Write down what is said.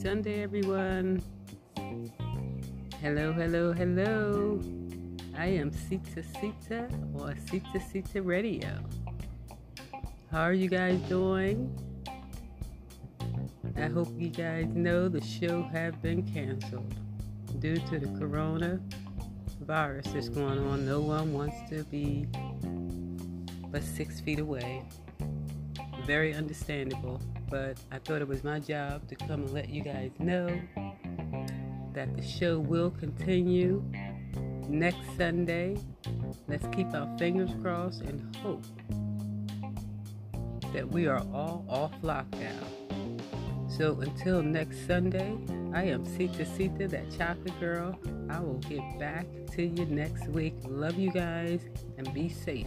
Sunday, everyone. Hello, hello, hello. I am Sita Sita or Sita Sita Radio. How are you guys doing? I hope you guys know the show have been canceled due to the corona virus that's going on. No one wants to be but six feet away. Very understandable, but I thought it was my job to come and let you guys know that the show will continue next Sunday. Let's keep our fingers crossed and hope that we are all off lockdown. So until next Sunday, I am Sita Sita, that chocolate girl. I will get back to you next week. Love you guys and be safe.